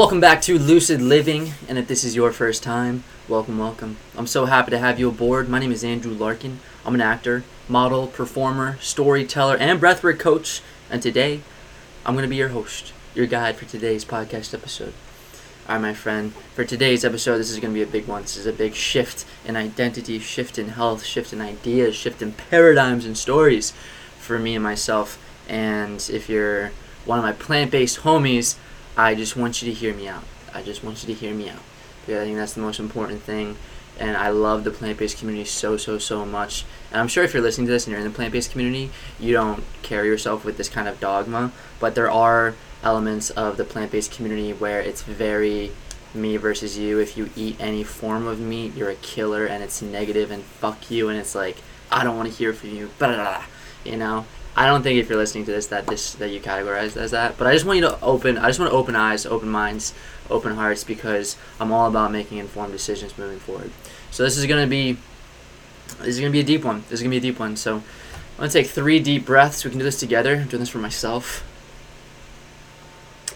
Welcome back to Lucid Living, and if this is your first time, welcome, welcome. I'm so happy to have you aboard. My name is Andrew Larkin. I'm an actor, model, performer, storyteller, and breathwork coach, and today I'm going to be your host, your guide for today's podcast episode. All right, my friend, for today's episode, this is going to be a big one. This is a big shift in identity, shift in health, shift in ideas, shift in paradigms and stories for me and myself. And if you're one of my plant based homies, I just want you to hear me out. I just want you to hear me out. Because I think that's the most important thing. And I love the plant based community so, so, so much. And I'm sure if you're listening to this and you're in the plant based community, you don't carry yourself with this kind of dogma. But there are elements of the plant based community where it's very me versus you. If you eat any form of meat, you're a killer and it's negative and fuck you. And it's like, I don't want to hear from you. Blah, blah, blah. You know? I don't think if you're listening to this that this that you categorize as that, but I just want you to open. I just want to open eyes, open minds, open hearts because I'm all about making informed decisions moving forward. So this is gonna be this is gonna be a deep one. This is gonna be a deep one. So I'm gonna take three deep breaths. We can do this together. I'm doing this for myself.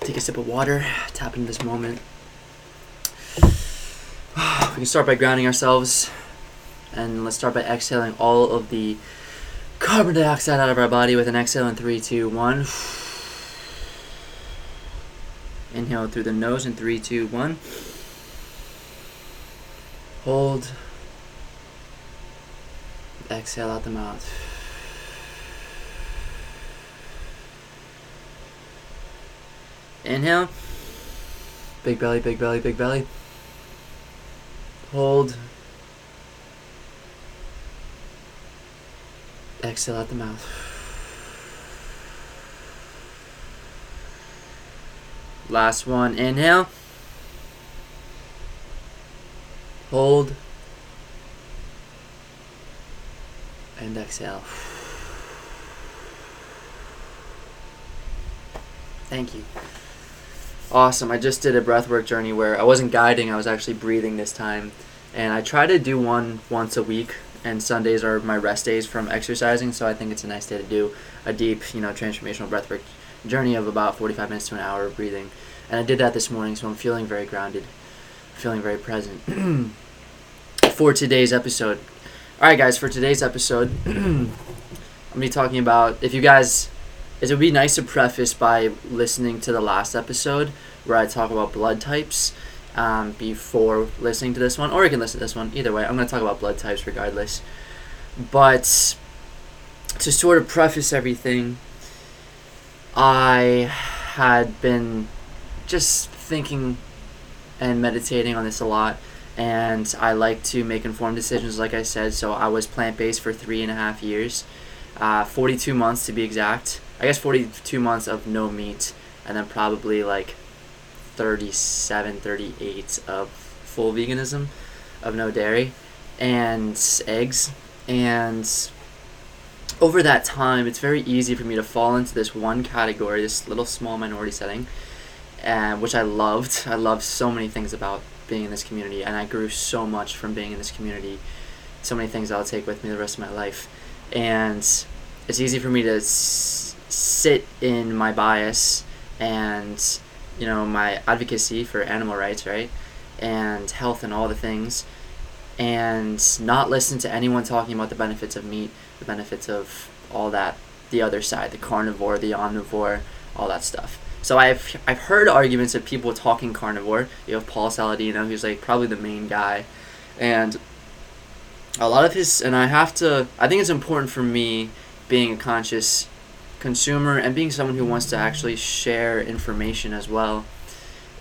Take a sip of water. Tap into this moment. We can start by grounding ourselves, and let's start by exhaling all of the carbon dioxide out of our body with an exhale in three, two, one. Inhale through the nose in three, two, one. Hold. Exhale out the mouth. Inhale. Big belly, big belly, big belly. Hold. Exhale out the mouth. Last one. Inhale. Hold. And exhale. Thank you. Awesome. I just did a breathwork journey where I wasn't guiding, I was actually breathing this time. And I try to do one once a week and Sundays are my rest days from exercising, so I think it's a nice day to do a deep, you know, transformational breathwork journey of about 45 minutes to an hour of breathing. And I did that this morning, so I'm feeling very grounded, feeling very present. for today's episode. All right, guys, for today's episode, I'm to be talking about if you guys it would be nice to preface by listening to the last episode where I talk about blood types um, before listening to this one, or you can listen to this one. Either way, I'm going to talk about blood types regardless. But to sort of preface everything, I had been just thinking and meditating on this a lot, and I like to make informed decisions, like I said. So I was plant based for three and a half years, uh, 42 months to be exact. I guess 42 months of no meat, and then probably like 37, 38 of full veganism, of no dairy, and eggs. And over that time, it's very easy for me to fall into this one category, this little small minority setting, uh, which I loved. I loved so many things about being in this community, and I grew so much from being in this community. So many things I'll take with me the rest of my life. And it's easy for me to s- sit in my bias and you know my advocacy for animal rights right and health and all the things and not listen to anyone talking about the benefits of meat the benefits of all that the other side the carnivore the omnivore all that stuff. So I've I've heard arguments of people talking carnivore. You have Paul Saladino who's like probably the main guy. And a lot of his and I have to I think it's important for me being a conscious consumer and being someone who wants to actually share information as well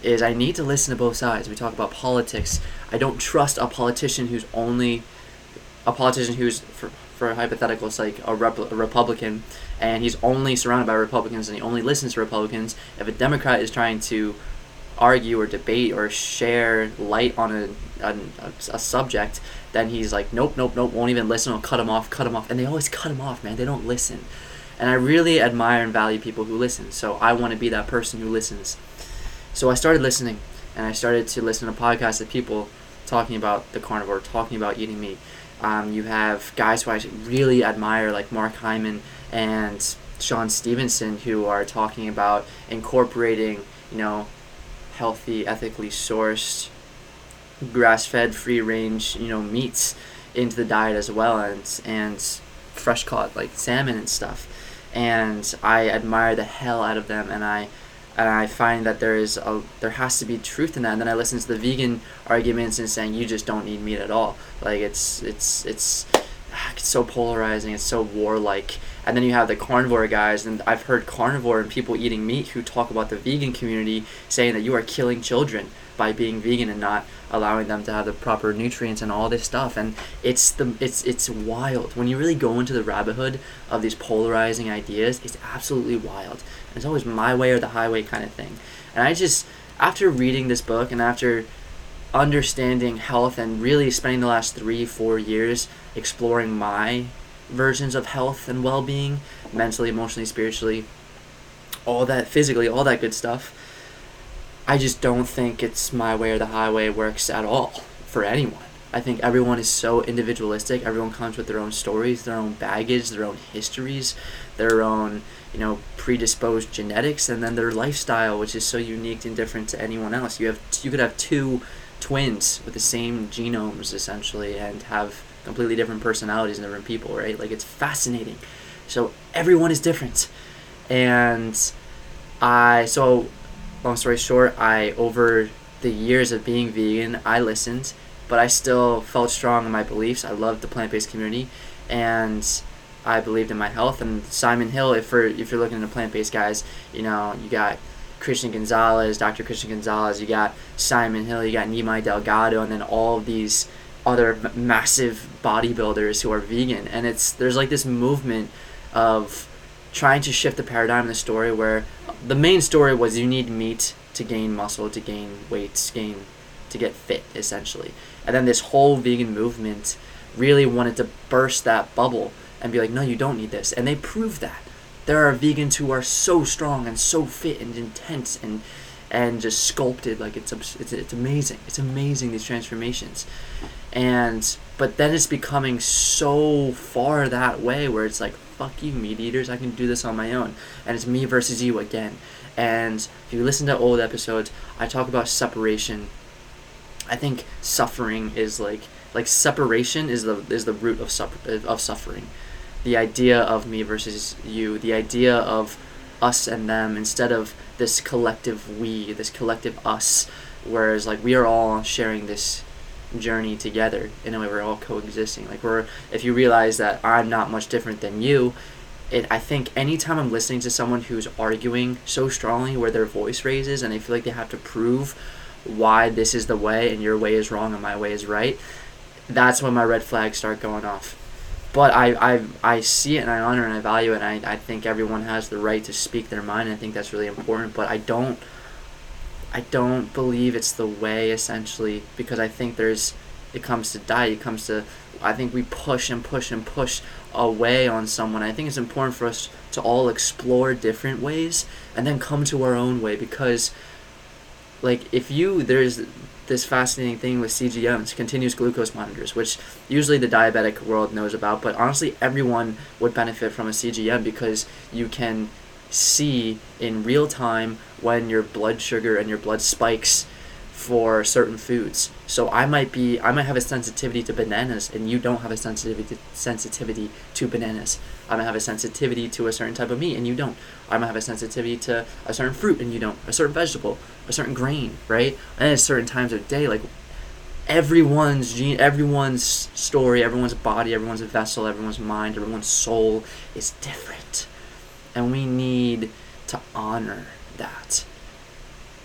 is I need to listen to both sides. We talk about politics. I don't trust a politician who's only a politician who's for for a hypothetical it's like a, rep, a Republican and he's only surrounded by Republicans and he only listens to Republicans. If a Democrat is trying to argue or debate or share light on a, a, a subject, then he's like, nope, nope, nope, won't even listen. I'll cut him off, cut him off, and they always cut him off, man. They don't listen. And I really admire and value people who listen. So I want to be that person who listens. So I started listening, and I started to listen to podcasts of people talking about the carnivore, talking about eating meat. Um, you have guys who I really admire, like Mark Hyman and Shawn Stevenson, who are talking about incorporating, you know, healthy, ethically sourced, grass-fed, free-range, you know, meats into the diet as well, and and fresh caught like salmon and stuff. And I admire the hell out of them, and I and I find that there is a there has to be truth in that. And then I listen to the vegan arguments and saying you just don't need meat at all. Like it's it's it's ah, it's so polarizing. It's so warlike. And then you have the carnivore guys, and I've heard carnivore and people eating meat who talk about the vegan community saying that you are killing children by being vegan and not allowing them to have the proper nutrients and all this stuff. And it's the it's it's wild. When you really go into the rabbit hood of these polarizing ideas it's absolutely wild. And it's always my way or the highway kind of thing. And i just after reading this book and after understanding health and really spending the last three four years exploring my versions of health and well-being mentally emotionally spiritually all that physically all that good stuff I just don't think it's my way or the highway works at all for anyone. I think everyone is so individualistic. Everyone comes with their own stories, their own baggage, their own histories, their own, you know, predisposed genetics, and then their lifestyle, which is so unique and different to anyone else. You have you could have two twins with the same genomes essentially, and have completely different personalities and different people, right? Like it's fascinating. So everyone is different, and I so long story short, I over the years of being vegan, I listened, but I still felt strong in my beliefs. I loved the plant-based community, and I believed in my health. And Simon Hill, if for if you're looking into plant-based guys, you know you got Christian Gonzalez, Dr. Christian Gonzalez, you got Simon Hill, you got Nimai Delgado, and then all of these other massive bodybuilders who are vegan. And it's there's like this movement of trying to shift the paradigm in the story where the main story was you need meat to gain muscle, to gain weight, to gain to get fit essentially. And then this whole vegan movement really wanted to burst that bubble and be like, no, you don't need this. And they proved that. There are vegans who are so strong and so fit and intense and and just sculpted like it's it's it's amazing. It's amazing these transformations. And but then it's becoming so far that way where it's like fuck you, meat eaters. I can do this on my own. And it's me versus you again. And if you listen to old episodes, I talk about separation. I think suffering is like like separation is the is the root of of suffering. The idea of me versus you, the idea of us and them instead of this collective we, this collective us, whereas like we are all sharing this journey together in a way we're all coexisting. Like we're if you realize that i'm not much different than you it i think anytime i'm listening to someone who's arguing so strongly where their voice raises and they feel like they have to prove why this is the way and your way is wrong and my way is right that's when my red flags start going off. But I, I, I see it and I honor and I value it and I, I think everyone has the right to speak their mind I think that's really important but I don't I don't believe it's the way essentially because I think there's it comes to diet, it comes to I think we push and push and push away on someone. I think it's important for us to all explore different ways and then come to our own way because like if you there's this fascinating thing with CGMs, continuous glucose monitors, which usually the diabetic world knows about, but honestly everyone would benefit from a CGM because you can see in real time when your blood sugar and your blood spikes for certain foods. So I might be I might have a sensitivity to bananas and you don't have a sensitivity to, sensitivity to bananas. I might have a sensitivity to a certain type of meat and you don't. I might have a sensitivity to a certain fruit and you don't. A certain vegetable, a certain grain, right? And at certain times of day like everyone's gene everyone's story, everyone's body, everyone's vessel, everyone's mind, everyone's soul is different. And we need to honor that.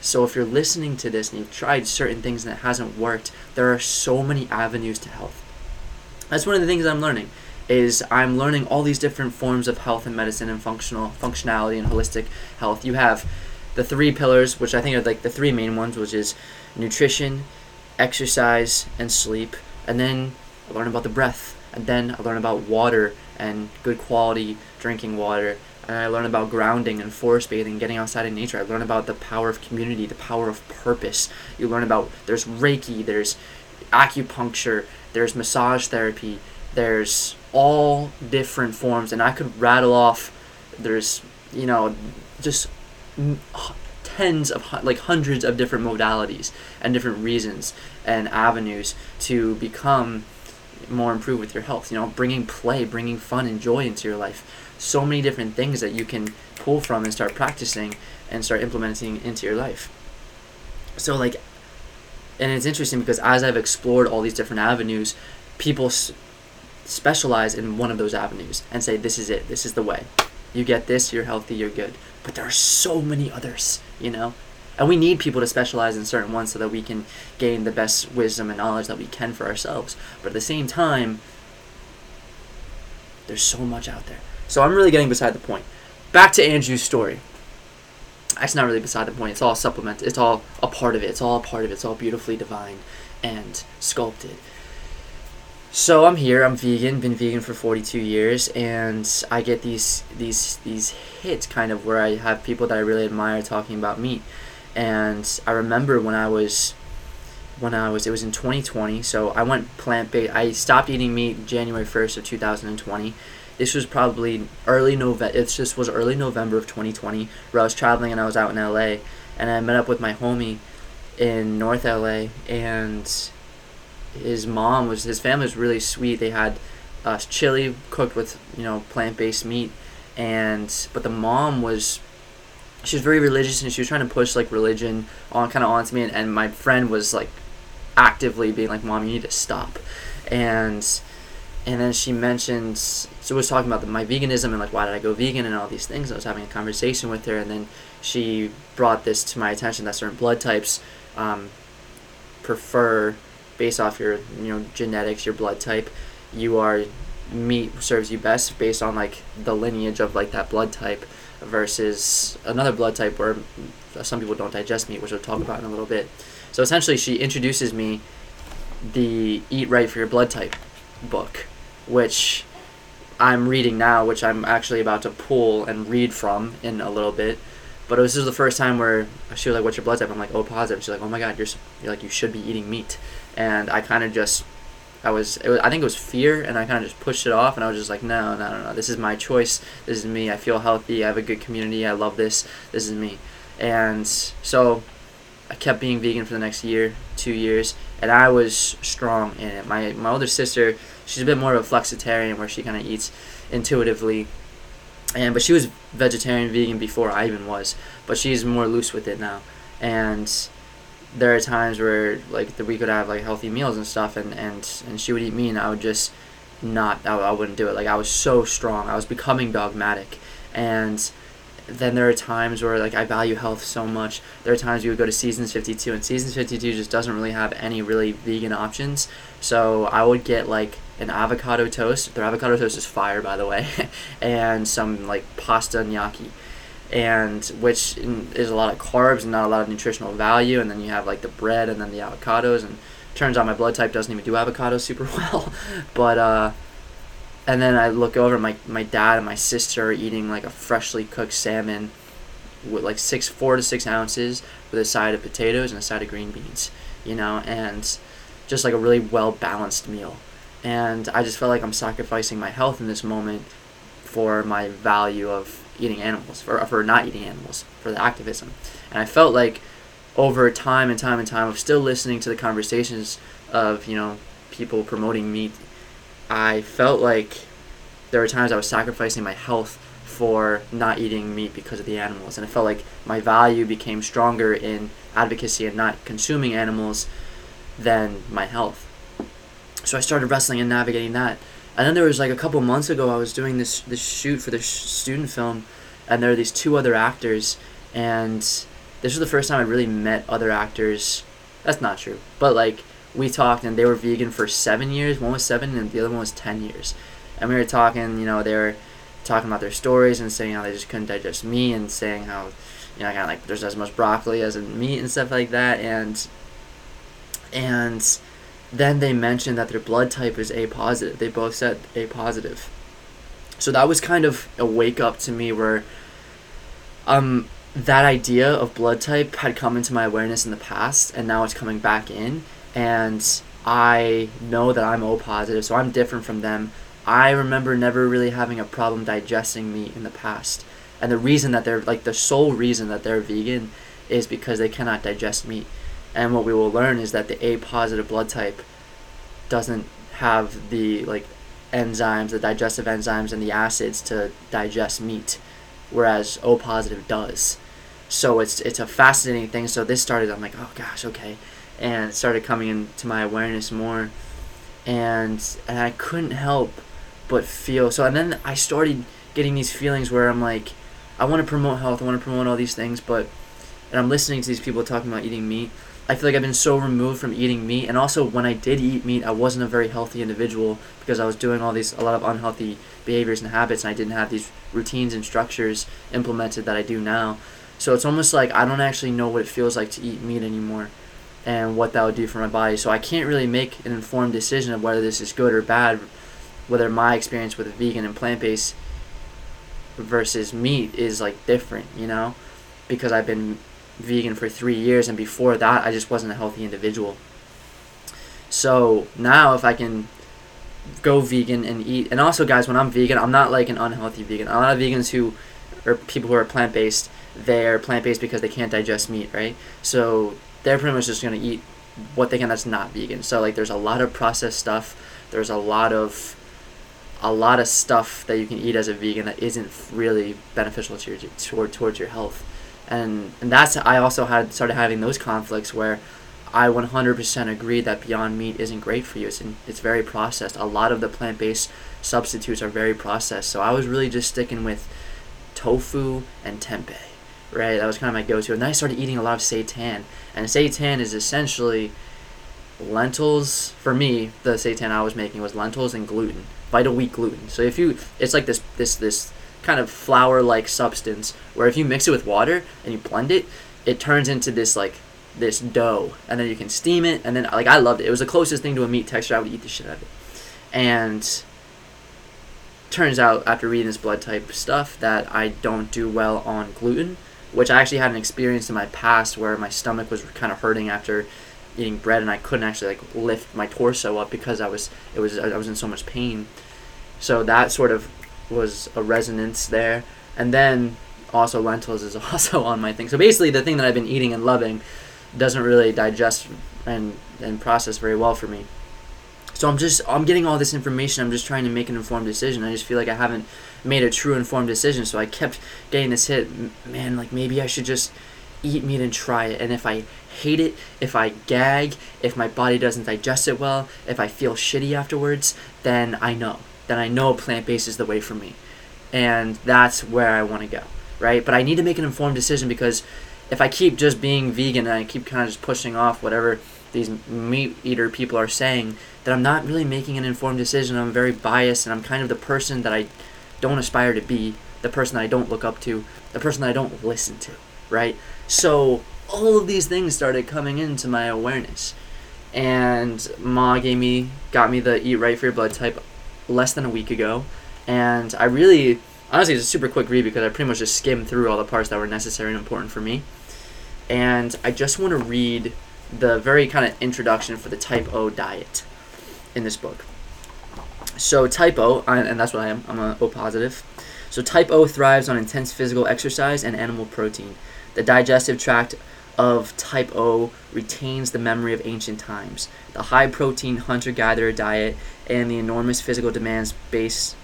So if you're listening to this and you've tried certain things and it hasn't worked, there are so many avenues to health. That's one of the things I'm learning is I'm learning all these different forms of health and medicine and functional functionality and holistic health. You have the three pillars, which I think are like the three main ones, which is nutrition, exercise, and sleep. And then I learn about the breath. And then I learn about water and good quality drinking water and I learn about grounding and forest bathing, getting outside in nature. I learn about the power of community, the power of purpose. You learn about there's Reiki, there's acupuncture, there's massage therapy, there's all different forms, and I could rattle off. There's you know just tens of like hundreds of different modalities and different reasons and avenues to become more improved with your health. You know, bringing play, bringing fun and joy into your life. So many different things that you can pull from and start practicing and start implementing into your life. So like, and it's interesting because as I've explored all these different avenues, people s- specialize in one of those avenues and say, "This is it. This is the way. You get this, you're healthy, you're good." But there are so many others, you know. And we need people to specialize in certain ones so that we can gain the best wisdom and knowledge that we can for ourselves. But at the same time, there's so much out there. So I'm really getting beside the point. Back to Andrew's story. That's not really beside the point. It's all supplement. It's all a part of it. It's all a part of it. It's all beautifully divine and sculpted. So I'm here. I'm vegan. Been vegan for 42 years, and I get these these these hits kind of where I have people that I really admire talking about meat. And I remember when I was when I was it was in 2020. So I went plant based. I stopped eating meat January 1st of 2020. This was probably early November. It just was early November of 2020 where I was traveling and I was out in LA, and I met up with my homie in North LA, and his mom was his family was really sweet. They had uh, chili cooked with you know plant based meat, and but the mom was she was very religious and she was trying to push like religion on kind of onto me, and, and my friend was like actively being like, "Mom, you need to stop," and and then she mentioned so was talking about the, my veganism and like why did I go vegan and all these things. I was having a conversation with her, and then she brought this to my attention that certain blood types um, prefer based off your you know genetics, your blood type, you are meat serves you best based on like the lineage of like that blood type versus another blood type where some people don't digest meat, which we'll talk about in a little bit. So essentially, she introduces me the Eat Right for Your Blood Type book, which I'm reading now, which I'm actually about to pull and read from in a little bit. But this is the first time where she was like, "What's your blood type?" I'm like, "Oh, positive." She's like, "Oh my God, you're, you're like you should be eating meat," and I kind of just, I was, was, I think it was fear, and I kind of just pushed it off, and I was just like, "No, no, no, no. This is my choice. This is me. I feel healthy. I have a good community. I love this. This is me," and so I kept being vegan for the next year, two years, and I was strong in it. My my older sister, she's a bit more of a flexitarian, where she kind of eats intuitively, and but she was vegetarian, vegan before I even was, but she's more loose with it now, and there are times where like we could have like healthy meals and stuff, and and and she would eat meat, and I would just not, I, I wouldn't do it. Like I was so strong, I was becoming dogmatic, and then there are times where like I value health so much. There are times you would go to Seasons 52 and Seasons 52 just doesn't really have any really vegan options. So I would get like an avocado toast. Their avocado toast is fire by the way, and some like pasta gnocchi. And which is a lot of carbs and not a lot of nutritional value, and then you have like the bread and then the avocados, and turns out my blood type doesn't even do avocados super well, but uh, and then I look over my my dad and my sister are eating like a freshly cooked salmon with like six four to six ounces with a side of potatoes and a side of green beans, you know, and just like a really well balanced meal. And I just felt like I'm sacrificing my health in this moment for my value of eating animals, for for not eating animals, for the activism. And I felt like over time and time and time of still listening to the conversations of, you know, people promoting meat I felt like there were times I was sacrificing my health for not eating meat because of the animals, and I felt like my value became stronger in advocacy and not consuming animals than my health. So I started wrestling and navigating that. And then there was like a couple months ago, I was doing this this shoot for this student film, and there are these two other actors, and this was the first time I really met other actors. That's not true, but like we talked and they were vegan for seven years. One was seven and the other one was ten years. And we were talking, you know, they were talking about their stories and saying how they just couldn't digest meat and saying how, you know, I kind of like there's as much broccoli as in meat and stuff like that. And and then they mentioned that their blood type is A positive. They both said A positive. So that was kind of a wake up to me where um that idea of blood type had come into my awareness in the past and now it's coming back in and I know that I'm O positive, so I'm different from them. I remember never really having a problem digesting meat in the past. And the reason that they're like the sole reason that they're vegan is because they cannot digest meat. And what we will learn is that the A positive blood type doesn't have the like enzymes, the digestive enzymes and the acids to digest meat, whereas O positive does. So it's it's a fascinating thing. So this started. I'm like, oh gosh, okay, and it started coming into my awareness more, and and I couldn't help but feel. So and then I started getting these feelings where I'm like, I want to promote health. I want to promote all these things, but and I'm listening to these people talking about eating meat. I feel like I've been so removed from eating meat, and also when I did eat meat, I wasn't a very healthy individual because I was doing all these a lot of unhealthy behaviors and habits, and I didn't have these routines and structures implemented that I do now. So it's almost like I don't actually know what it feels like to eat meat anymore, and what that would do for my body. So I can't really make an informed decision of whether this is good or bad, whether my experience with vegan and plant based versus meat is like different, you know, because I've been vegan for three years, and before that, I just wasn't a healthy individual. So now, if I can go vegan and eat, and also, guys, when I'm vegan, I'm not like an unhealthy vegan. A lot of vegans who, or people who are plant based, they're plant based because they can't digest meat, right? So they're pretty much just gonna eat what they can that's not vegan. So like, there's a lot of processed stuff. There's a lot of a lot of stuff that you can eat as a vegan that isn't really beneficial to your toward towards your health and and that's I also had started having those conflicts where I 100% agree that Beyond Meat isn't great for you. It's in, it's very processed. A lot of the plant-based substitutes are very processed. So I was really just sticking with tofu and tempeh, right? That was kind of my go-to. And then I started eating a lot of seitan, and seitan is essentially lentils. For me, the seitan I was making was lentils and gluten, vital wheat gluten. So if you, it's like this this this kind of flour like substance where if you mix it with water and you blend it, it turns into this like this dough and then you can steam it and then like I loved it. It was the closest thing to a meat texture. I would eat the shit out of it. And turns out after reading this blood type stuff that I don't do well on gluten, which I actually had an experience in my past where my stomach was kind of hurting after eating bread and I couldn't actually like lift my torso up because I was it was I was in so much pain. So that sort of was a resonance there. And then also lentils is also on my thing. So basically, the thing that I've been eating and loving doesn't really digest and and process very well for me. So I'm just I'm getting all this information. I'm just trying to make an informed decision. I just feel like I haven't made a true informed decision. So I kept getting this hit. Man, like maybe I should just eat meat and try it. And if I hate it, if I gag, if my body doesn't digest it well, if I feel shitty afterwards, then I know then I know plant based is the way for me. And that's where I want to go, right? But I need to make an informed decision because if I keep just being vegan and I keep kind of just pushing off whatever these meat eater people are saying, that I'm not really making an informed decision. I'm very biased and I'm kind of the person that I don't aspire to be, the person that I don't look up to, the person that I don't listen to, right? So all of these things started coming into my awareness. And Ma gave me, got me the Eat Right for Your Blood Type less than a week ago, and I really honestly it's a super quick read because I pretty much just skimmed through all the parts that were necessary and important for me, and I just want to read the very kind of introduction for the Type O diet in this book. So Type O, and that's what I am. I'm a O positive. So Type O thrives on intense physical exercise and animal protein. The digestive tract of type O retains the memory of ancient times. The high protein hunter gatherer diet and the enormous physical demands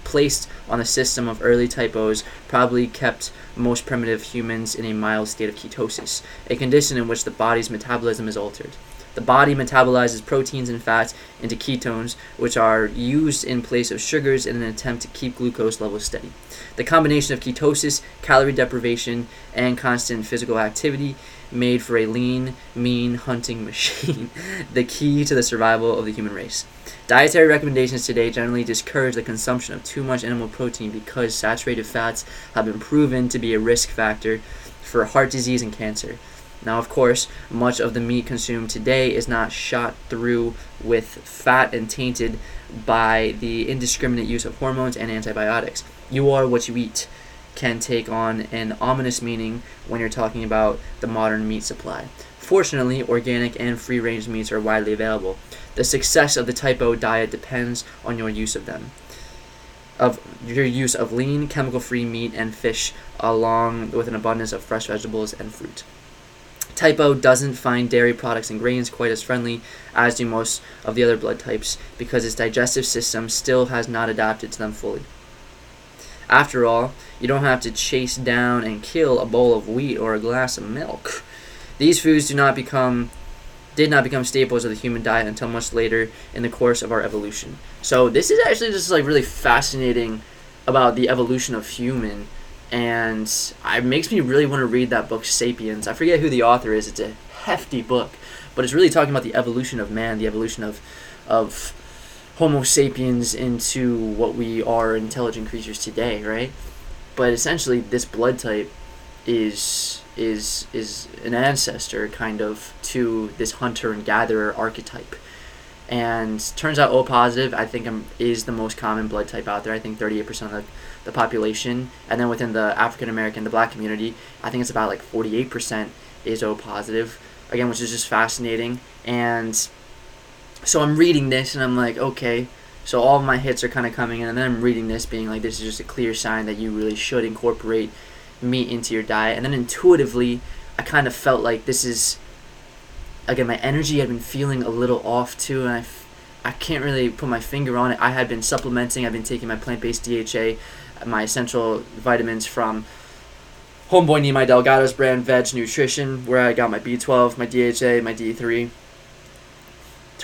placed on the system of early type O's probably kept most primitive humans in a mild state of ketosis, a condition in which the body's metabolism is altered. The body metabolizes proteins and fats into ketones, which are used in place of sugars in an attempt to keep glucose levels steady. The combination of ketosis, calorie deprivation, and constant physical activity made for a lean, mean hunting machine, the key to the survival of the human race. Dietary recommendations today generally discourage the consumption of too much animal protein because saturated fats have been proven to be a risk factor for heart disease and cancer. Now, of course, much of the meat consumed today is not shot through with fat and tainted by the indiscriminate use of hormones and antibiotics. You are what you eat can take on an ominous meaning when you're talking about the modern meat supply. Fortunately, organic and free range meats are widely available. The success of the Type O diet depends on your use of them. Of your use of lean, chemical free meat and fish, along with an abundance of fresh vegetables and fruit. Type O doesn't find dairy products and grains quite as friendly as do most of the other blood types because its digestive system still has not adapted to them fully. After all, you don't have to chase down and kill a bowl of wheat or a glass of milk. These foods do not become did not become staples of the human diet until much later in the course of our evolution. So this is actually just like really fascinating about the evolution of human and it makes me really want to read that book Sapiens. I forget who the author is. It's a hefty book, but it's really talking about the evolution of man, the evolution of of Homo sapiens into what we are intelligent creatures today, right? But essentially, this blood type is is is an ancestor kind of to this hunter and gatherer archetype. And turns out O positive, I think, um, is the most common blood type out there. I think 38% of the, the population. And then within the African American, the black community, I think it's about like 48% is O positive. Again, which is just fascinating. And so I'm reading this and I'm like, okay, so all my hits are kind of coming in. And then I'm reading this being like, this is just a clear sign that you really should incorporate meat into your diet. And then intuitively, I kind of felt like this is again my energy had been feeling a little off too and I f- I can't really put my finger on it i had been supplementing i've been taking my plant-based dha my essential vitamins from homeboy Nimai delgado's brand veg nutrition where i got my b12 my dha my d3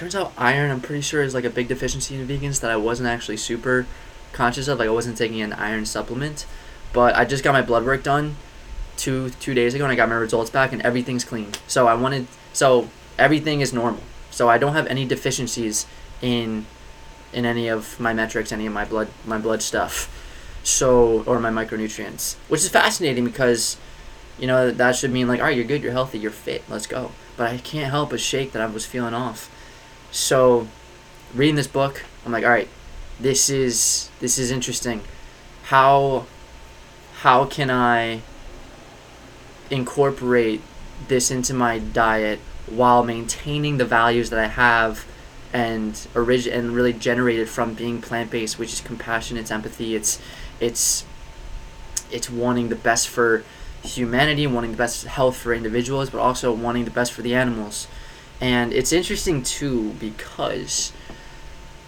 turns out iron i'm pretty sure is like a big deficiency in vegans that i wasn't actually super conscious of like i wasn't taking an iron supplement but i just got my blood work done two two days ago and i got my results back and everything's clean so i wanted so everything is normal. So I don't have any deficiencies in in any of my metrics, any of my blood my blood stuff. So or my micronutrients, which is fascinating because you know that should mean like all right, you're good, you're healthy, you're fit, let's go. But I can't help but shake that I was feeling off. So reading this book, I'm like, all right, this is this is interesting. How how can I incorporate this into my diet while maintaining the values that I have and origin and really generated from being plant based, which is compassion, it's empathy, it's it's it's wanting the best for humanity, wanting the best health for individuals, but also wanting the best for the animals. And it's interesting too because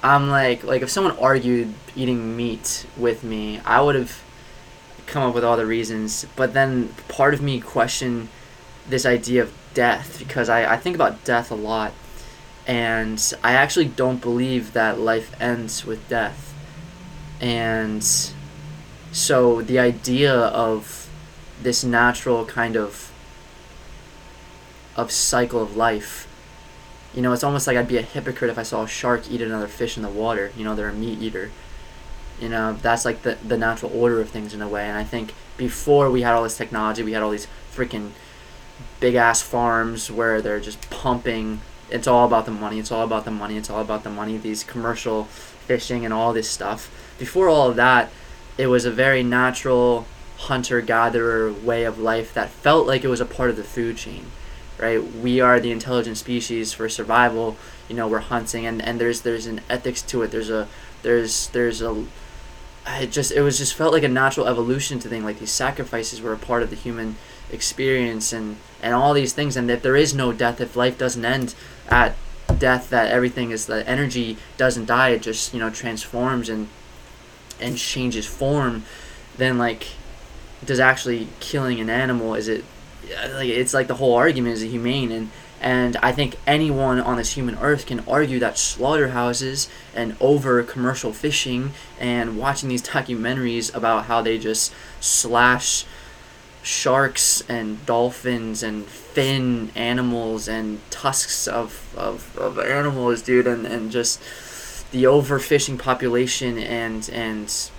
I'm like like if someone argued eating meat with me, I would have come up with all the reasons, but then part of me questioned this idea of death because I, I think about death a lot and I actually don't believe that life ends with death. And so the idea of this natural kind of of cycle of life you know it's almost like i'd be a hypocrite if i saw a shark eat another fish in the water you know they're a meat eater you know that's like the, the natural order of things in a way and i think before we had all this technology we had all these freaking big ass farms where they're just pumping. It's all about the money. It's all about the money. It's all about the money. These commercial fishing and all this stuff. Before all of that, it was a very natural hunter gatherer way of life that felt like it was a part of the food chain right? We are the intelligent species for survival. You know we're hunting and, and there's there's an ethics to it. There's a there's there's a it just it was just felt like a natural evolution to thing like these sacrifices were a part of the human experience and and all these things and that there is no death. If life doesn't end at death that everything is that energy doesn't die. It just you know transforms and and changes form. Then like does actually killing an animal is it Uh, like it's like the whole argument is humane and and I think anyone on this human earth can argue that slaughterhouses and over commercial fishing and watching these documentaries about how they just slash sharks and dolphins and fin animals and tusks of, of, of animals, dude, and, and just the overfishing population and and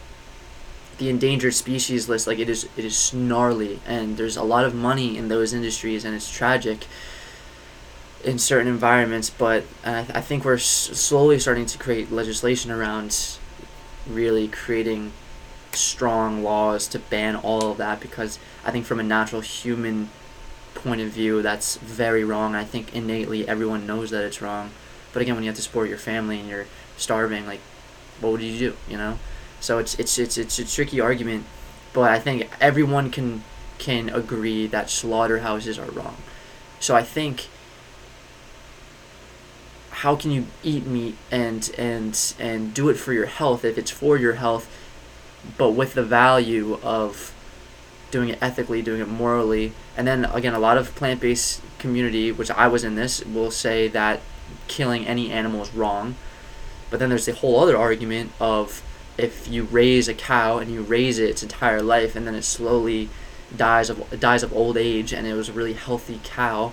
the endangered species list like it is it is snarly and there's a lot of money in those industries and it's tragic in certain environments but uh, I think we're s- slowly starting to create legislation around really creating strong laws to ban all of that because I think from a natural human point of view that's very wrong. I think innately everyone knows that it's wrong. But again, when you have to support your family and you're starving, like, what would you do? You know, so it's it's it's it's a tricky argument, but I think everyone can can agree that slaughterhouses are wrong. So I think how can you eat meat and and and do it for your health if it's for your health but with the value of doing it ethically doing it morally and then again a lot of plant-based community which i was in this will say that killing any animal is wrong but then there's the whole other argument of if you raise a cow and you raise it its entire life and then it slowly dies of dies of old age and it was a really healthy cow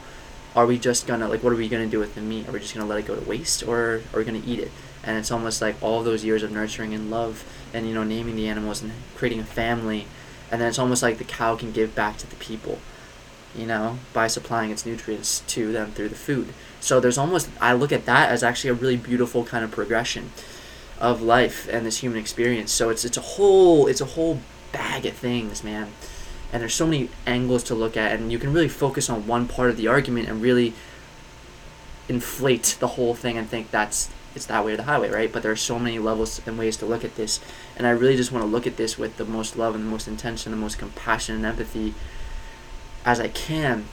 are we just gonna like what are we gonna do with the meat? Are we just gonna let it go to waste or are we gonna eat it? And it's almost like all those years of nurturing and love and you know naming the animals and creating a family and then it's almost like the cow can give back to the people you know by supplying its nutrients to them through the food. So there's almost i look at that as actually a really beautiful kind of progression of life and this human experience. So it's it's a whole it's a whole bag of things man. And there's so many angles to look at and you can really focus on one part of the argument and really inflate the whole thing and think that's it's that way or the highway right? But there are so many levels and ways to look at this. And i really just want to look at this with the most love and the most intention the most compassion and empathy as i can.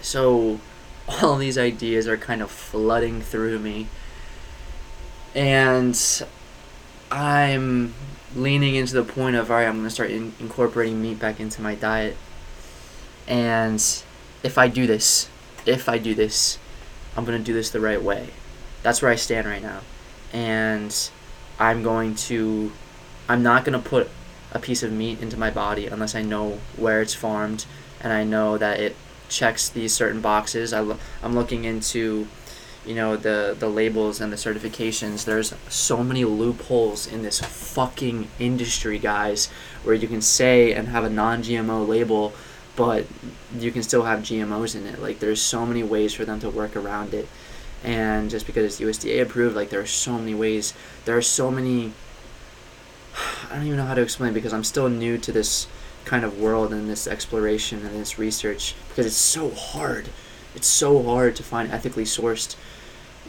So all these ideas are kind of flooding through me and i'm leaning into the point of all right, I'm going to start in- incorporating meat back into my diet. And if I do this, if I do this, I'm going to do this the right way. That's where I stand right now. And I'm going to, I'm not going to put a piece of meat into my body unless I know where it's farmed and I know that it checks these certain boxes. I I'm looking into you know the the labels and the certifications there's so many loopholes in this fucking industry guys where you can say and have a non-gmo label but you can still have gmos in it. Like there's so many ways for them to work around it. And just because it's usda approved like there are so many ways. There are so many i don't even know how to explain because i'm still new to this kind of world and this exploration and this research because it's so hard. It's so hard to find ethically sourced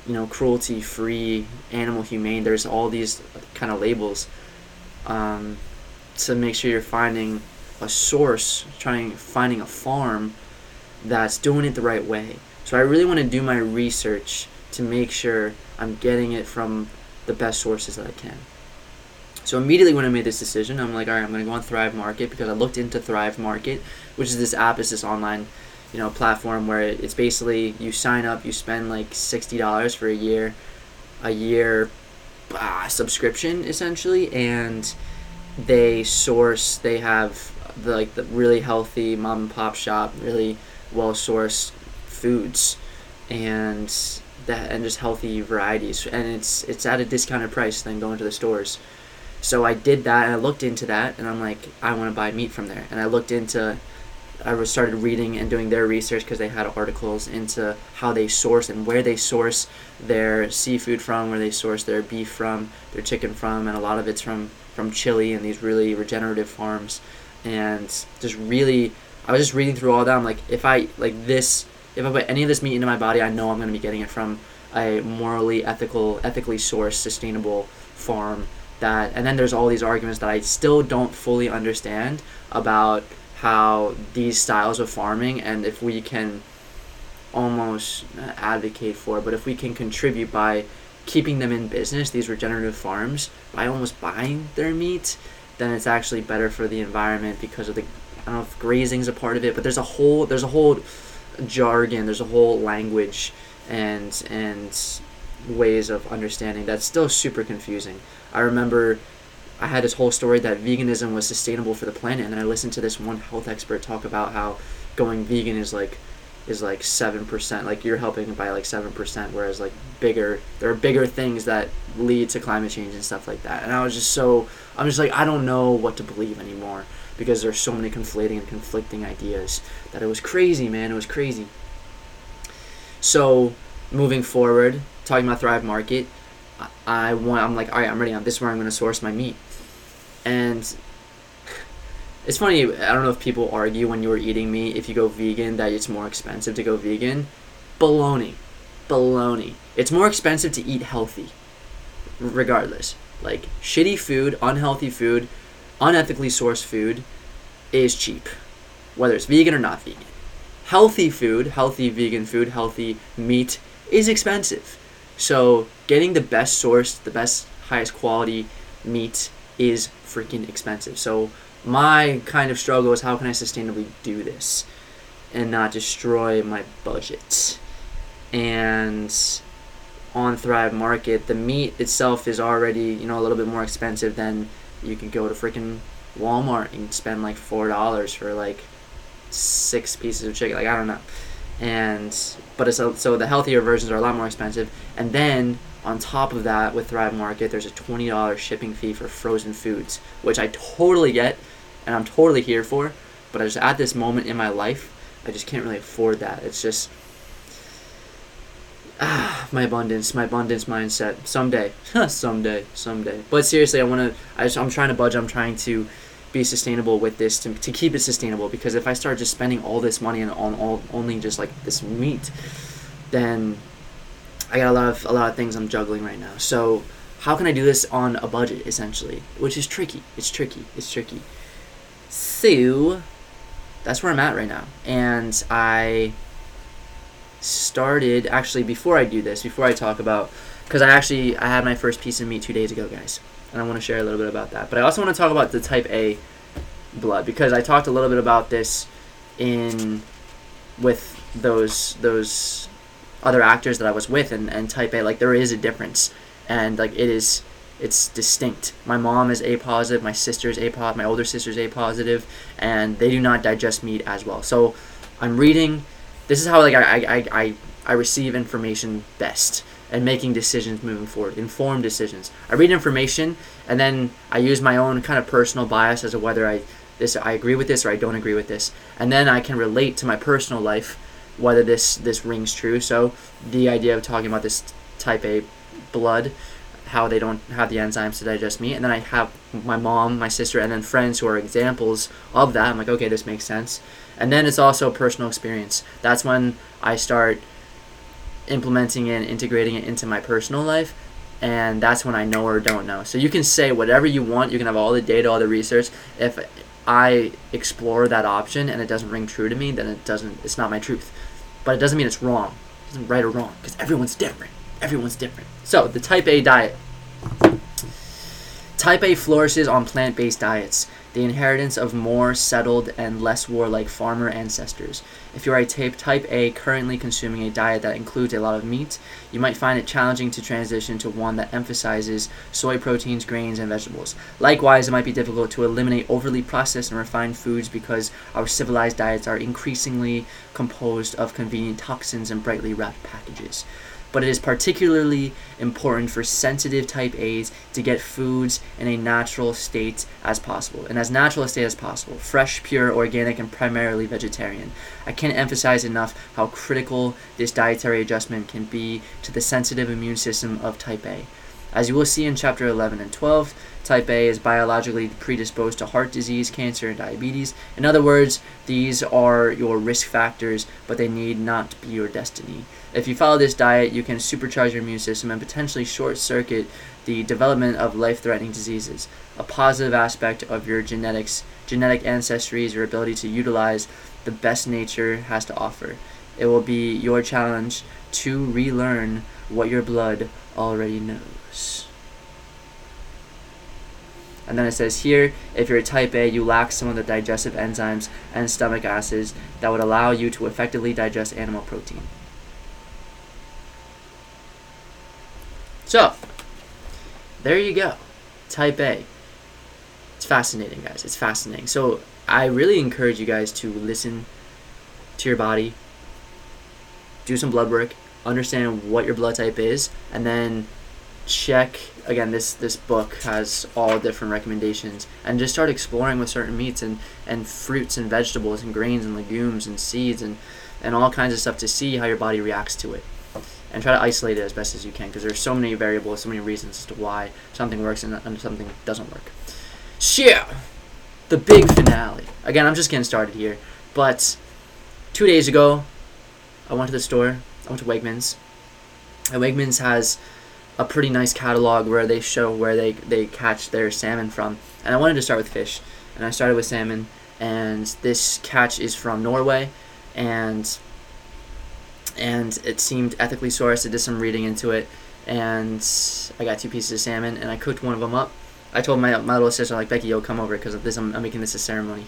you know cruelty free animal humane there's all these kind of labels um, to make sure you're finding a source trying finding a farm that's doing it the right way. So i really want to do my research to make sure i'm getting it from the best sources that i can. So immediately when i made this decision i'm like all right i'm going to go on thrive market because i looked into thrive market which is this app is this online you know platform where it's basically you sign up you spend like $60 for a year a year uh, subscription essentially and they source they have the like the really healthy mom and pop shop really well sourced foods and that and just healthy varieties and it's it's at a discounted price than going to the stores. So i did that and i looked into that and i'm like i want to buy meat from there and i looked into I started reading and doing their research because they had articles into how they source and where they source their seafood from, where they source their beef from, their chicken from, and a lot of it's from from Chile and these really regenerative farms. And just really, I was just reading through all that. I'm like, if I like this, if I put any of this meat into my body, I know I'm going to be getting it from a morally ethical, ethically sourced, sustainable farm. That and then there's all these arguments that I still don't fully understand about how these styles of farming and if we can almost uh, advocate for, but if we can contribute by keeping them in business, these regenerative farms, by almost buying their meat, then it's actually better for the environment because of the I don't know if grazing's a part of it, but there's a whole there's a whole jargon, there's a whole language and and ways of understanding that's still super confusing. I remember I had this whole story that veganism was sustainable for the planet, and then I listened to this one health expert talk about how going vegan is like is like seven percent, like you're helping by like seven percent, whereas like bigger there are bigger things that lead to climate change and stuff like that. And I was just so I'm just like I don't know what to believe anymore because there's so many conflating and conflicting ideas that it was crazy, man. It was crazy. So moving forward, talking about Thrive Market, I want I'm like all right, I'm ready. On this is where I'm going to source my meat and it's funny. I don't know if people argue when you're eating meat if you go vegan that it's more expensive to go vegan. Baloney, baloney. It's more expensive to eat healthy, regardless. Like shitty food, unhealthy food, unethically sourced food is cheap, whether it's vegan or not vegan. healthy food, healthy vegan food, healthy meat is expensive. So getting the best source, the best, highest quality meat is freaking expensive. So my kind of struggle is how can I sustainably do this and not destroy my budget. And on Thrive Market, the meat itself is already, you know, a little bit more expensive than you can go to freaking Walmart and spend like four dollars for like six pieces of chicken. Like I don't know. And but it's so the healthier versions are a lot more expensive. And then on top of that, with Thrive Market, there's a twenty dollars shipping fee for frozen foods, which I totally get, and I'm totally here for. But I just at this moment in my life, I just can't really afford that. It's just ah, my abundance, my abundance mindset. Someday, someday, someday. But seriously, I want to. I just, I'm trying to budge. I'm trying to be sustainable with this to, to keep it sustainable. Because if I start just spending all this money on, on all only just like this meat, then I got a lot of a lot of things I'm juggling right now. So how can I do this on a budget essentially? Which is tricky. It's tricky. It's tricky. So that's where I'm at right now, and I started actually before I do this, before I talk about, because I actually I had my first piece of meat two days ago, guys, and I want to share a little bit about that. But I also want to talk about the type A blood because I talked a little bit about this in with those those other actors that I was with and, and type A like there is a difference and like it is it's distinct. My mom is A positive, my sister is A positive, my older sister is A positive, and they do not digest meat as well. So I'm reading this is how like I, I, I, I receive information best and making decisions moving forward, informed decisions. I read information and then I use my own kind of personal bias as to whether I this I agree with this or I don't agree with this, and then I can relate to my personal life whether this this rings true. So the idea of talking about this type A blood, how they don't have the enzymes to digest meat, and then I have my mom, my sister, and then friends who are examples of that. I'm like, okay, this makes sense. And then it's also personal experience. That's when I start implementing and integrating it into my personal life. And that's when I know or don't know. So you can say whatever you want. You can have all the data, all the research. If I explore that option and it doesn't ring true to me, then it doesn't. It's not my truth. But it doesn't mean it's wrong. It isn't right or wrong because everyone's different. Everyone's different. So the Type A diet. Type A flourishes on plant-based diets the inheritance of more settled and less warlike farmer ancestors. If you are a type, type A currently consuming a diet that includes a lot of meat, you might find it challenging to transition to one that emphasizes soy proteins, grains, and vegetables. Likewise, it might be difficult to eliminate overly processed and refined foods because our civilized diets are increasingly composed of convenient toxins and brightly wrapped packages but it is particularly important for sensitive type A's to get foods in a natural state as possible, and as natural a state as possible fresh, pure, organic, and primarily vegetarian. I can't emphasize enough how critical this dietary adjustment can be to the sensitive immune system of type A. As you will see in chapter 11 and 12, type A is biologically predisposed to heart disease, cancer, and diabetes. In other words, these are your risk factors, but they need not be your destiny. If you follow this diet, you can supercharge your immune system and potentially short circuit the development of life threatening diseases. A positive aspect of your genetics, genetic ancestry is your ability to utilize the best nature has to offer. It will be your challenge to relearn what your blood already knows. And then it says here, if you're a type A, you lack some of the digestive enzymes and stomach acids that would allow you to effectively digest animal protein. So, there you go. Type A. It's fascinating, guys. It's fascinating. So, I really encourage you guys to listen to your body, do some blood work, understand what your blood type is, and then check again this this book has all different recommendations and just start exploring with certain meats and and fruits and vegetables and grains and legumes and seeds and and all kinds of stuff to see how your body reacts to it and try to isolate it as best as you can because there's so many variables, so many reasons as to why something works and, and something doesn't work. So, the big finale. Again, I'm just getting started here, but two days ago, I went to the store. I went to Wegmans, and Wegmans has a pretty nice catalog where they show where they they catch their salmon from. And I wanted to start with fish, and I started with salmon. And this catch is from Norway, and and it seemed ethically sourced. I did some reading into it, and I got two pieces of salmon, and I cooked one of them up. I told my my little sister like Becky, yo, come over because. I'm, I'm making this a ceremony,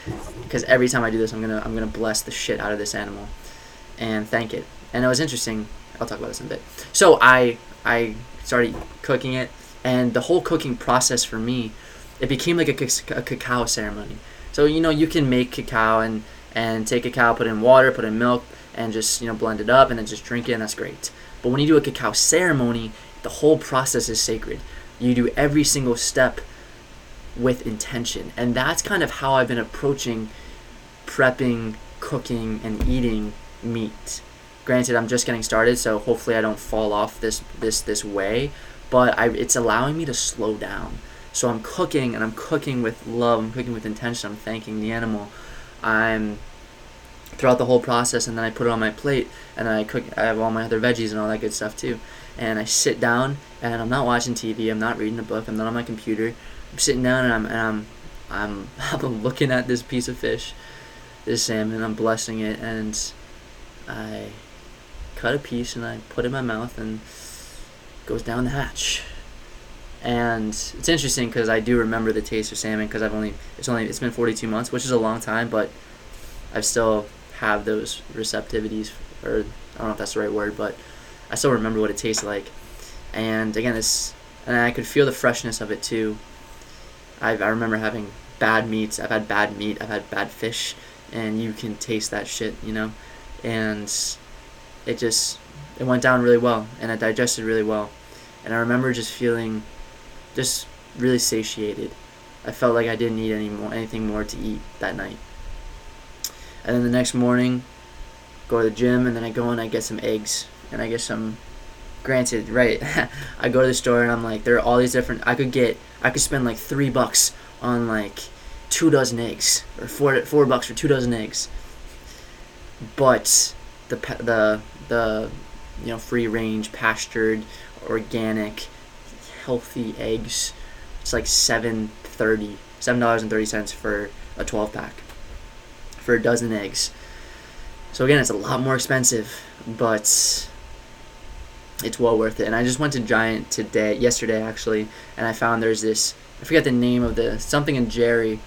because every time I do this, I'm gonna I'm gonna bless the shit out of this animal, and thank it. And it was interesting. I'll talk about this in a bit. So I I started cooking it, and the whole cooking process for me, it became like a, a cacao ceremony. So you know you can make cacao and and take cacao, put in water, put in milk, and just you know blend it up and then just drink it, and that's great. But when you do a cacao ceremony, the whole process is sacred. You do every single step with intention, and that's kind of how I've been approaching prepping, cooking, and eating meat. Granted, I'm just getting started, so hopefully I don't fall off this this this way. But I, it's allowing me to slow down. So I'm cooking, and I'm cooking with love. I'm cooking with intention. I'm thanking the animal. I'm throughout the whole process, and then I put it on my plate, and I cook. I have all my other veggies and all that good stuff too. And I sit down, and I'm not watching TV. I'm not reading a book. I'm not on my computer. I'm sitting down, and I'm and I'm I'm, I'm looking at this piece of fish, this salmon. I'm blessing it, and I cut a piece and I put it in my mouth, and it goes down the hatch. And it's interesting because I do remember the taste of salmon because I've only it's only it's been 42 months, which is a long time, but I've still have those receptivities, or I don't know if that's the right word, but I still remember what it tasted like. And again, this, and I could feel the freshness of it too. I I remember having bad meats. I've had bad meat. I've had bad fish, and you can taste that shit, you know. And it just it went down really well, and I digested really well. And I remember just feeling just really satiated. I felt like I didn't need any more anything more to eat that night. And then the next morning, go to the gym, and then I go and I get some eggs, and I get some. Granted, right? I go to the store and I'm like, there are all these different. I could get, I could spend like three bucks on like two dozen eggs, or four four bucks for two dozen eggs. But the the the you know free range, pastured, organic, healthy eggs, it's like seven thirty, seven dollars and thirty cents for a twelve pack for a dozen eggs. So again, it's a lot more expensive, but it's well worth it. And I just went to Giant today, yesterday actually, and I found there's this. I forget the name of the something in Jerry,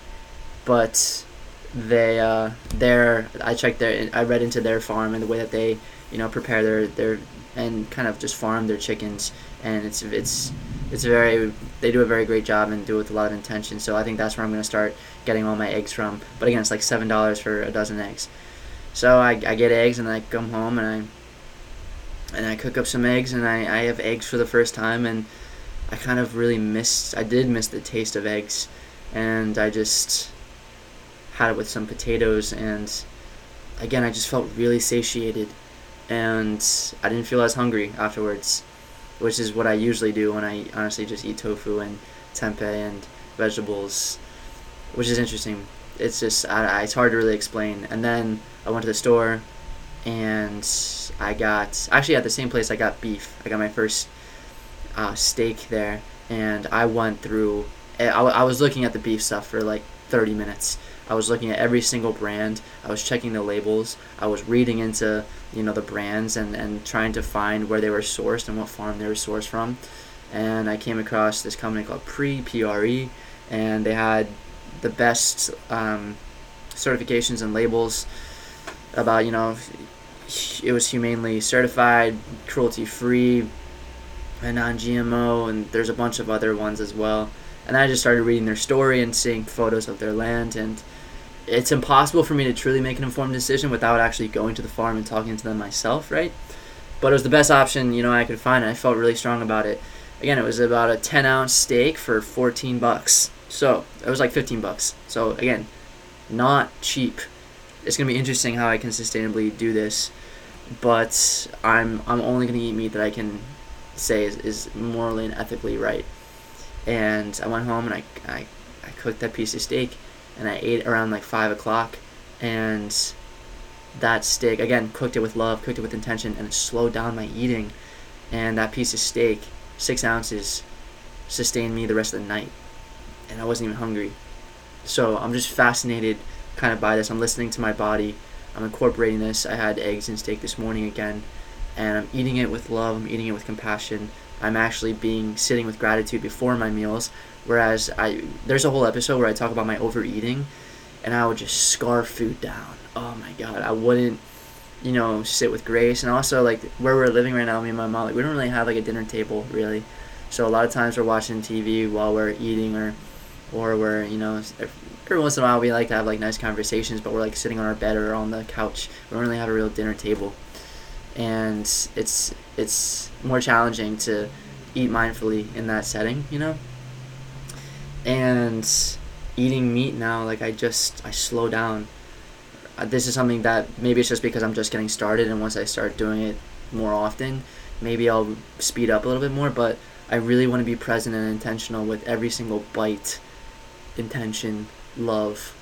but they uh, their I checked their I read into their farm and the way that they you know prepare their their and kind of just farm their chickens and it's it's it's very they do a very great job and do it with a lot of intention. So I think that's where I'm going to start getting all my eggs from. But again, it's like seven dollars for a dozen eggs. So I, I get eggs and I come home and I and I cook up some eggs and I, I have eggs for the first time and I kind of really missed I did miss the taste of eggs and I just had it with some potatoes and again I just felt really satiated and I didn't feel as hungry afterwards which is what I usually do when I honestly just eat tofu and tempeh and vegetables, which is interesting. It's just I, it's hard to really explain. And then I went to the store, and I got actually at the same place I got beef. I got my first uh, steak there, and I went through. I, I was looking at the beef stuff for like 30 minutes. I was looking at every single brand. I was checking the labels. I was reading into you know the brands and, and trying to find where they were sourced and what farm they were sourced from. And I came across this company called Pre PRE, and they had the best um, certifications and labels about you know it was humanely certified, cruelty free, and non GMO, and there's a bunch of other ones as well. And I just started reading their story and seeing photos of their land and it's impossible for me to truly make an informed decision without actually going to the farm and talking to them myself, right? But it was the best option, you know, I could find, and I felt really strong about it. Again, it was about a 10 ounce steak for 14 bucks. So, it was like 15 bucks. So, again, not cheap. It's to be interesting how I can sustainably do this, but I'm I'm only to eat meat that I can say is, is morally and ethically right. And I went home and I, I, I cooked that piece of steak and I ate around like five o'clock, and that steak again cooked it with love, cooked it with intention, and it slowed down my eating. And that piece of steak, six ounces, sustained me the rest of the night, and I wasn't even hungry. So I'm just fascinated, kind of by this. I'm listening to my body. I'm incorporating this. I had eggs and steak this morning again, and I'm eating it with love. I'm eating it with compassion. I'm actually being sitting with gratitude before my meals. Whereas I there's a whole episode where I talk about my overeating, and I would just scarf food down. Oh my god, I wouldn't, you know, sit with grace. And also like where we're living right now, me and my mom, like we don't really have like a dinner table really. So a lot of times we're watching TV while we're eating or, or we're you know every once in a while we like to have like nice conversations, but we're like sitting on our bed or on the couch. We don't really have a real dinner table, and it's it's more challenging to eat mindfully in that setting, you know. And eating meat now, like I just I slow down. Uh, this is something that maybe it's just because I'm just getting started, and once I start doing it more often, maybe I'll speed up a little bit more. But I really want to be present and intentional with every single bite, intention, love,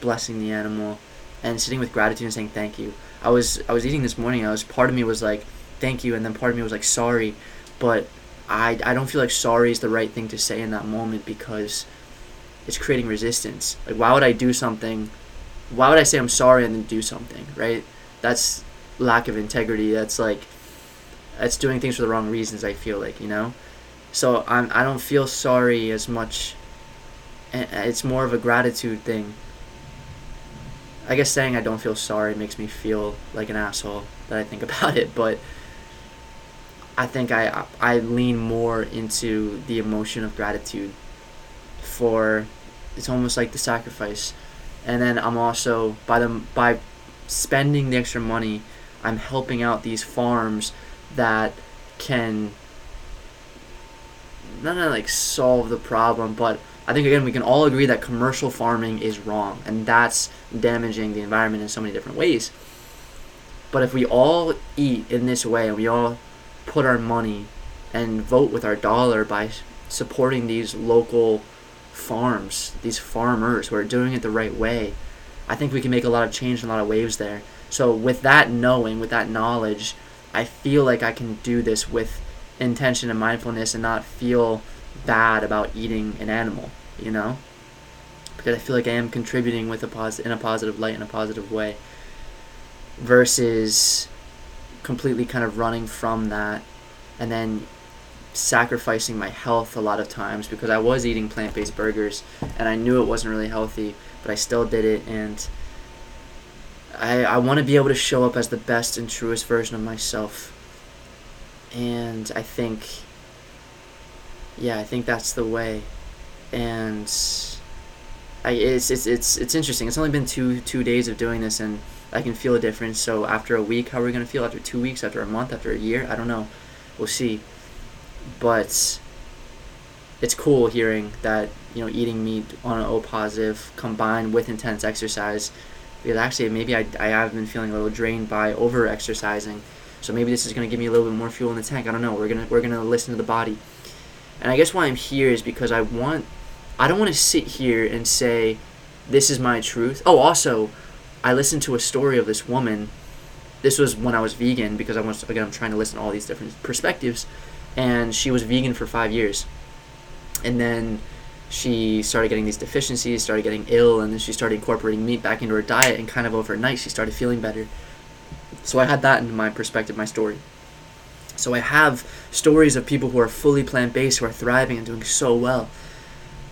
blessing the animal, and sitting with gratitude and saying thank you. I was I was eating this morning. I was part of me was like thank you, and then part of me was like sorry, but I I don't feel like sorry is the right thing to say in that moment because it's creating resistance. Like why would I do something? Why would I say I'm sorry and then do something? Right? That's lack of integrity. That's like that's doing things for the wrong reasons. I feel like you know. So I'm I don't feel sorry as much it's more of a gratitude thing. I guess saying I don't feel sorry makes me feel like an asshole that I think about it, but I think I I lean more into the emotion of gratitude for it's almost like the sacrifice. And then I'm also by the by spending the extra money, I'm helping out these farms that can not only like solve the problem, but I think again we can all agree that commercial farming is wrong and that's damaging the environment in so many different ways. But if we all eat in this way and we all put our money and vote with our dollar by supporting these local farms, these farmers who are doing it the right way, I think we can make a lot of change and a lot of waves there. So with that knowing, with that knowledge, I feel like I can do this with intention and mindfulness and not feel bad about eating an animal, you know? Because I feel like I am contributing with a pos- in a positive light in a positive way versus completely kind of running from that and then sacrificing my health a lot of times because I was eating plant-based burgers and I knew it wasn't really healthy, but I still did it and I I want to be able to show up as the best and truest version of myself. And I think yeah, I think that's the way. And I it's it's it's it's interesting. It's only been two two days of doing this, and I can feel a difference. So after a week, how are we gonna feel after two weeks? After a month? After a year? I don't know. We'll see. But it's cool hearing that you know eating meat on an O positive combined with intense exercise. Because actually, maybe I, I have been feeling a little drained by over exercising. So maybe this is gonna give me a little bit more fuel in the tank. I don't know. We're gonna we're gonna listen to the body. And I guess why I'm here is because I want I don't want to sit here and say this is my truth. Oh, also, I listened to a story of this woman. This was when I was vegan because I was again I'm trying to listen to all these different perspectives and she was vegan for 5 years. And then she started getting these deficiencies, started getting ill, and then she started incorporating meat back into her diet, and kind of overnight she started feeling better. So I had that in my perspective, my story. So I have stories of people who are fully plant based who are thriving and doing so well.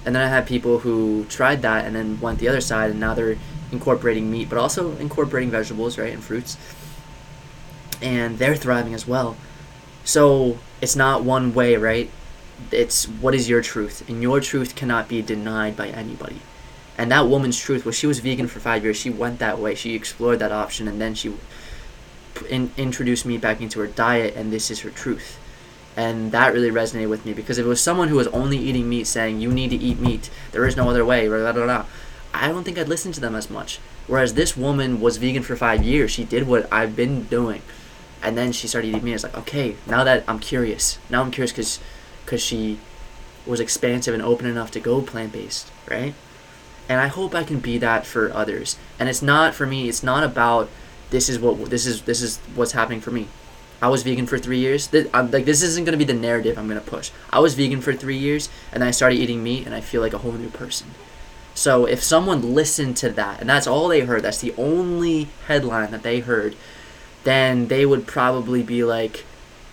And then I have people who tried that and then went the other side and now they're incorporating meat but also incorporating vegetables, right, and fruits. And they're thriving as well. So it's not one way, right? It's what is your truth? And your truth cannot be denied by anybody. And that woman's truth was she was vegan for five years. She went that way. She explored that option and then she in, introduced me back into her diet, and this is her truth. And that really resonated with me because if it was someone who was only eating meat saying, you need to eat meat, there is no other way, blah, blah, blah, I don't think I'd listen to them as much. Whereas this woman was vegan for five years. She did what I've been doing. And then she started eating meat. It's like, okay, now that I'm curious. Now I'm curious because cause she was expansive and open enough to go plant based, right? And I hope I can be that for others. And it's not for me, it's not about this is what this is this is what's happening for me. I was vegan for three years. This, like this isn't gonna be the narrative I'm gonna push. I was vegan for three years, and I started eating meat, and I feel like a whole new person. So if someone listened to that and that's all they heard, that's the only headline that they heard, then they would probably be like,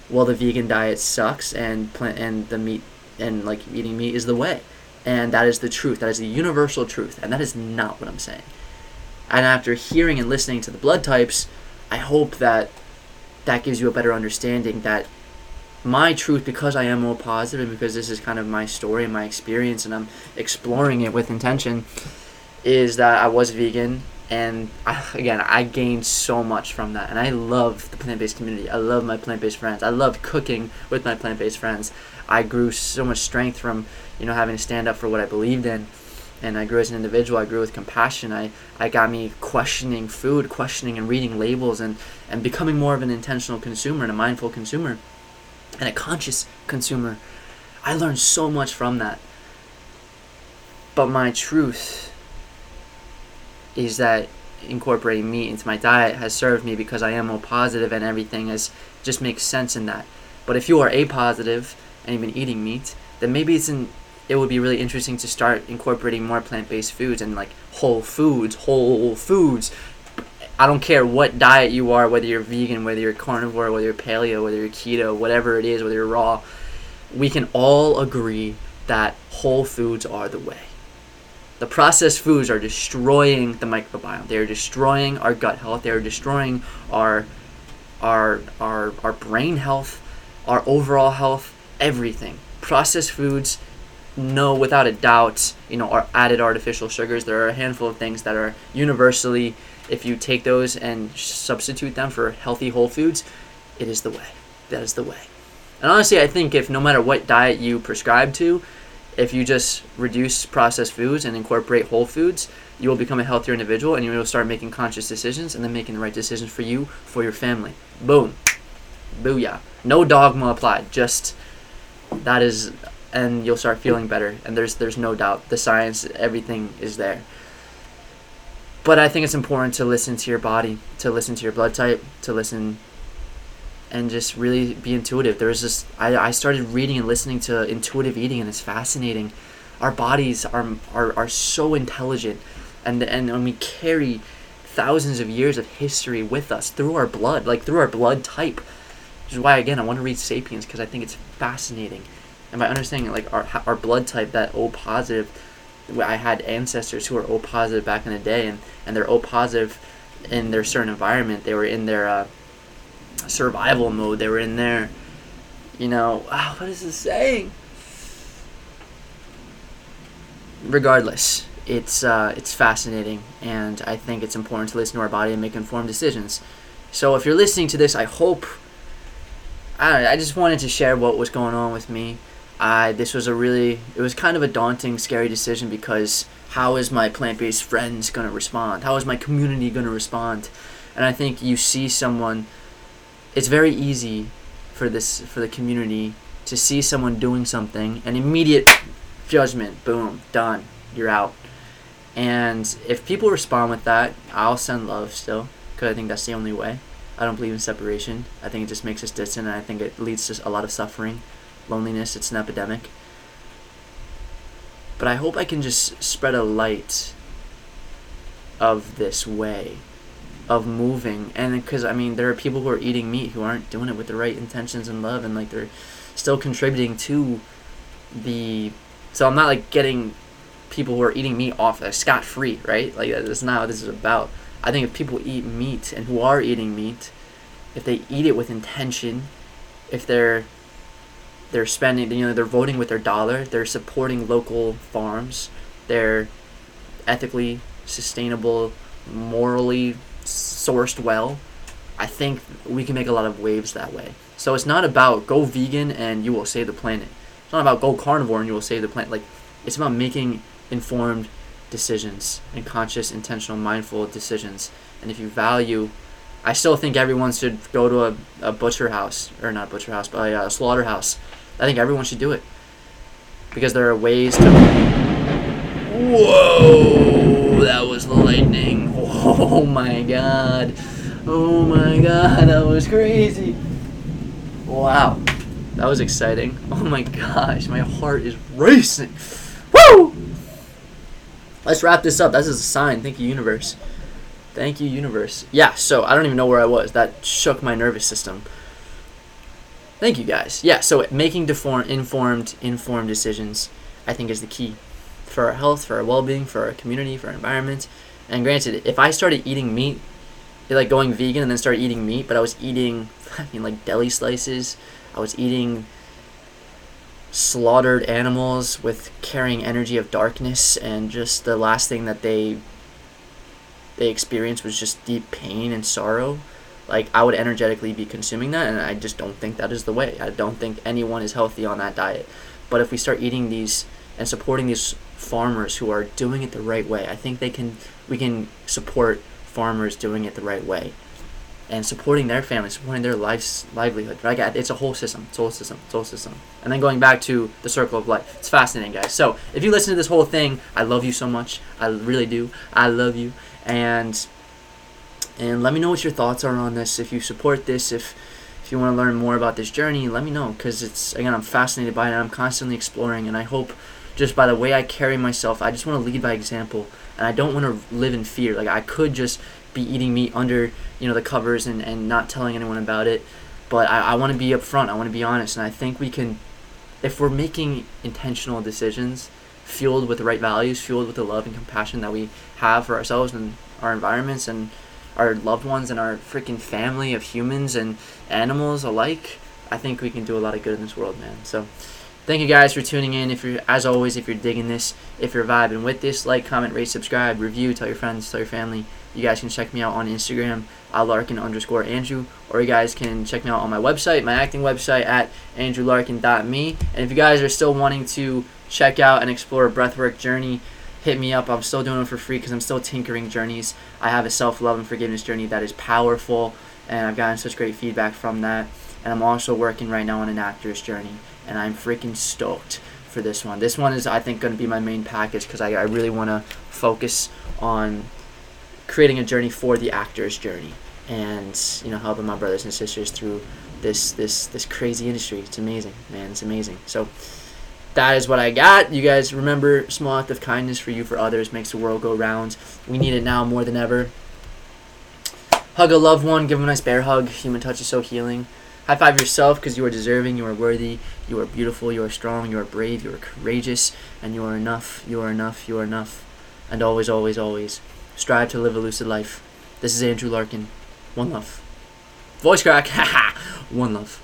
well, the vegan diet sucks and plant and the meat and like eating meat is the way. And that is the truth. That is the universal truth. And that is not what I'm saying. And after hearing and listening to the blood types, I hope that that gives you a better understanding that my truth because I am O positive and because this is kind of my story and my experience and I'm exploring it with intention is that I was vegan and I, again I gained so much from that and I love the plant-based community. I love my plant-based friends. I love cooking with my plant-based friends. I grew so much strength from, you know, having to stand up for what I believed in and I grew as an individual. I grew with compassion. I, I got me questioning food, questioning and reading labels, and, and becoming more of an intentional consumer and a mindful consumer and a conscious consumer. I learned so much from that. But my truth is that incorporating meat into my diet has served me because I am O positive and everything has just makes sense in that. But if you are A positive and you've been eating meat, then maybe it's in it would be really interesting to start incorporating more plant-based foods and like whole foods, whole foods. I don't care what diet you are, whether you're vegan, whether you're carnivore, whether you're paleo, whether you're keto, whatever it is, whether you're raw. We can all agree that whole foods are the way. The processed foods are destroying the microbiome. They are destroying our gut health. They are destroying our our our our brain health, our overall health, everything. Processed foods no, without a doubt, you know, are added artificial sugars. There are a handful of things that are universally, if you take those and substitute them for healthy whole foods, it is the way. That is the way. And honestly, I think if no matter what diet you prescribe to, if you just reduce processed foods and incorporate whole foods, you will become a healthier individual and you will start making conscious decisions and then making the right decisions for you, for your family. Boom. Booyah. No dogma applied. Just that is and you'll start feeling better. And there's there's no doubt the science, everything is there. But I think it's important to listen to your body, to listen to your blood type, to listen and just really be intuitive. There's this I, I started reading and listening to intuitive eating and it's fascinating. Our bodies are are, are so intelligent and and when we carry thousands of years of history with us through our blood, like through our blood type. Which is why again I want to read Sapiens because I think it's fascinating and by understanding like our our blood type, that O positive, I had ancestors who were O positive back in the day, and and they're O positive in their certain environment. They were in their uh, survival mode. They were in their, you know, oh, what is this saying? Regardless, it's uh, it's fascinating, and I think it's important to listen to our body and make informed decisions. So if you're listening to this, I hope. I, I just wanted to share what was going on with me. I this was a really it was kind of a daunting, scary decision because how is my plant-based friends going to respond? How is my community going to respond? And I think you see someone it's very easy for this for the community to see someone doing something and immediate judgment, boom, done, you're out. And if people respond with that, I'll send love still because I think that's the only way. I don't believe in separation. I think it just makes us distant, and I think it leads to a lot of suffering loneliness, it's an epidemic. But I hope I can just spread a light of this way of moving. And because i mean there are people who are eating meat who aren't doing it with the right intentions and love and like they're still contributing to the so i'm not like getting people who are eating meat off uh, scot free right? Like that's not what this is about. I think if people eat meat and who are eating meat if they eat it with intention if they're they're spending you know they're voting with their dollar they're supporting local farms they're ethically sustainable morally sourced well. I think we can make a lot of waves that way. So it's not about go vegan and you will save the planet. It's not about go carnivore and you will save the planet. Like it's about making informed decisions and conscious intentional mindful decisions. And if you value I still think everyone should go to a, a butcher house, or not butcher house, but a, a slaughterhouse I think everyone should do it because there are ways to. Whoa! That was the lightning. Oh my god. Oh my god, that was crazy. Wow. That was exciting. Oh my gosh, my heart is racing. Woo! let's wrap this up. That's a sign. Thank you, universe. Thank you, universe. Yeah. So I don't even know where I was. That shook my nervous system. Thank you, guys. Yeah. So making deform, informed, informed decisions, I think, is the key for our health, for our well-being, for our community, for our environment. And granted, if I started eating meat, like going vegan and then started eating meat, but I was eating, I mean, like deli slices. I was eating slaughtered animals with carrying energy of darkness, and just the last thing that they they experienced was just deep pain and sorrow. Like I would energetically be consuming that, and I just don't think that is the way. I don't think anyone is healthy on that diet. But if we start eating these and supporting these farmers who are doing it the right way, I think they can. We can support farmers doing it the right way and supporting their family, supporting their life's livelihood. Right? It's a whole system. It's a whole system. It's a whole system. And then going back to the circle of life. It's fascinating, guys. So if you listen to this whole thing, I love you so much. I really do. I love you. And and let me know what your thoughts are on this. If you support this, if if you want to learn more about this journey, let me know because it's again I'm fascinated by it. and I'm constantly exploring, and I hope just by the way I carry myself, I just want to lead by example, and I don't want to live in fear. Like I could just be eating meat under you know the covers and, and not telling anyone about it but I, I want to be upfront i want to be honest and i think we can if we're making intentional decisions fueled with the right values fueled with the love and compassion that we have for ourselves and our environments and our loved ones and our freaking family of humans and animals alike i think we can do a lot of good in this world man. So thank you guys for tuning in. If you're as always if you're digging this if you're vibing with this like comment rate subscribe review tell your friends tell your family. You guys can check me out on Instagram, Larkin underscore Andrew, or you guys can check me out on my website, my acting website at andrewlarkin.me. And if you guys are still wanting to check out and explore a breathwork journey, hit me up. I'm still doing it for free because I'm still tinkering journeys. I have a self love and forgiveness journey that is powerful, and I've gotten such great feedback from that. And I'm also working right now on an actor's journey, and I'm freaking stoked for this one. This one is, I think, going to be my main package because I, I really want to focus on creating a journey for the actor's journey and you know helping my brothers and sisters through this this this crazy industry it's amazing man it's amazing so that is what i got you guys remember small act of kindness for you for others makes the world go round we need it now more than ever hug a loved one give them a nice bear hug human touch is so healing high five yourself because you are deserving you are worthy you are beautiful you are strong you are brave you are courageous and you are enough you are enough you are enough and always always always Strive to live a lucid life. This is Andrew Larkin. One love. Voice crack. Haha. One love.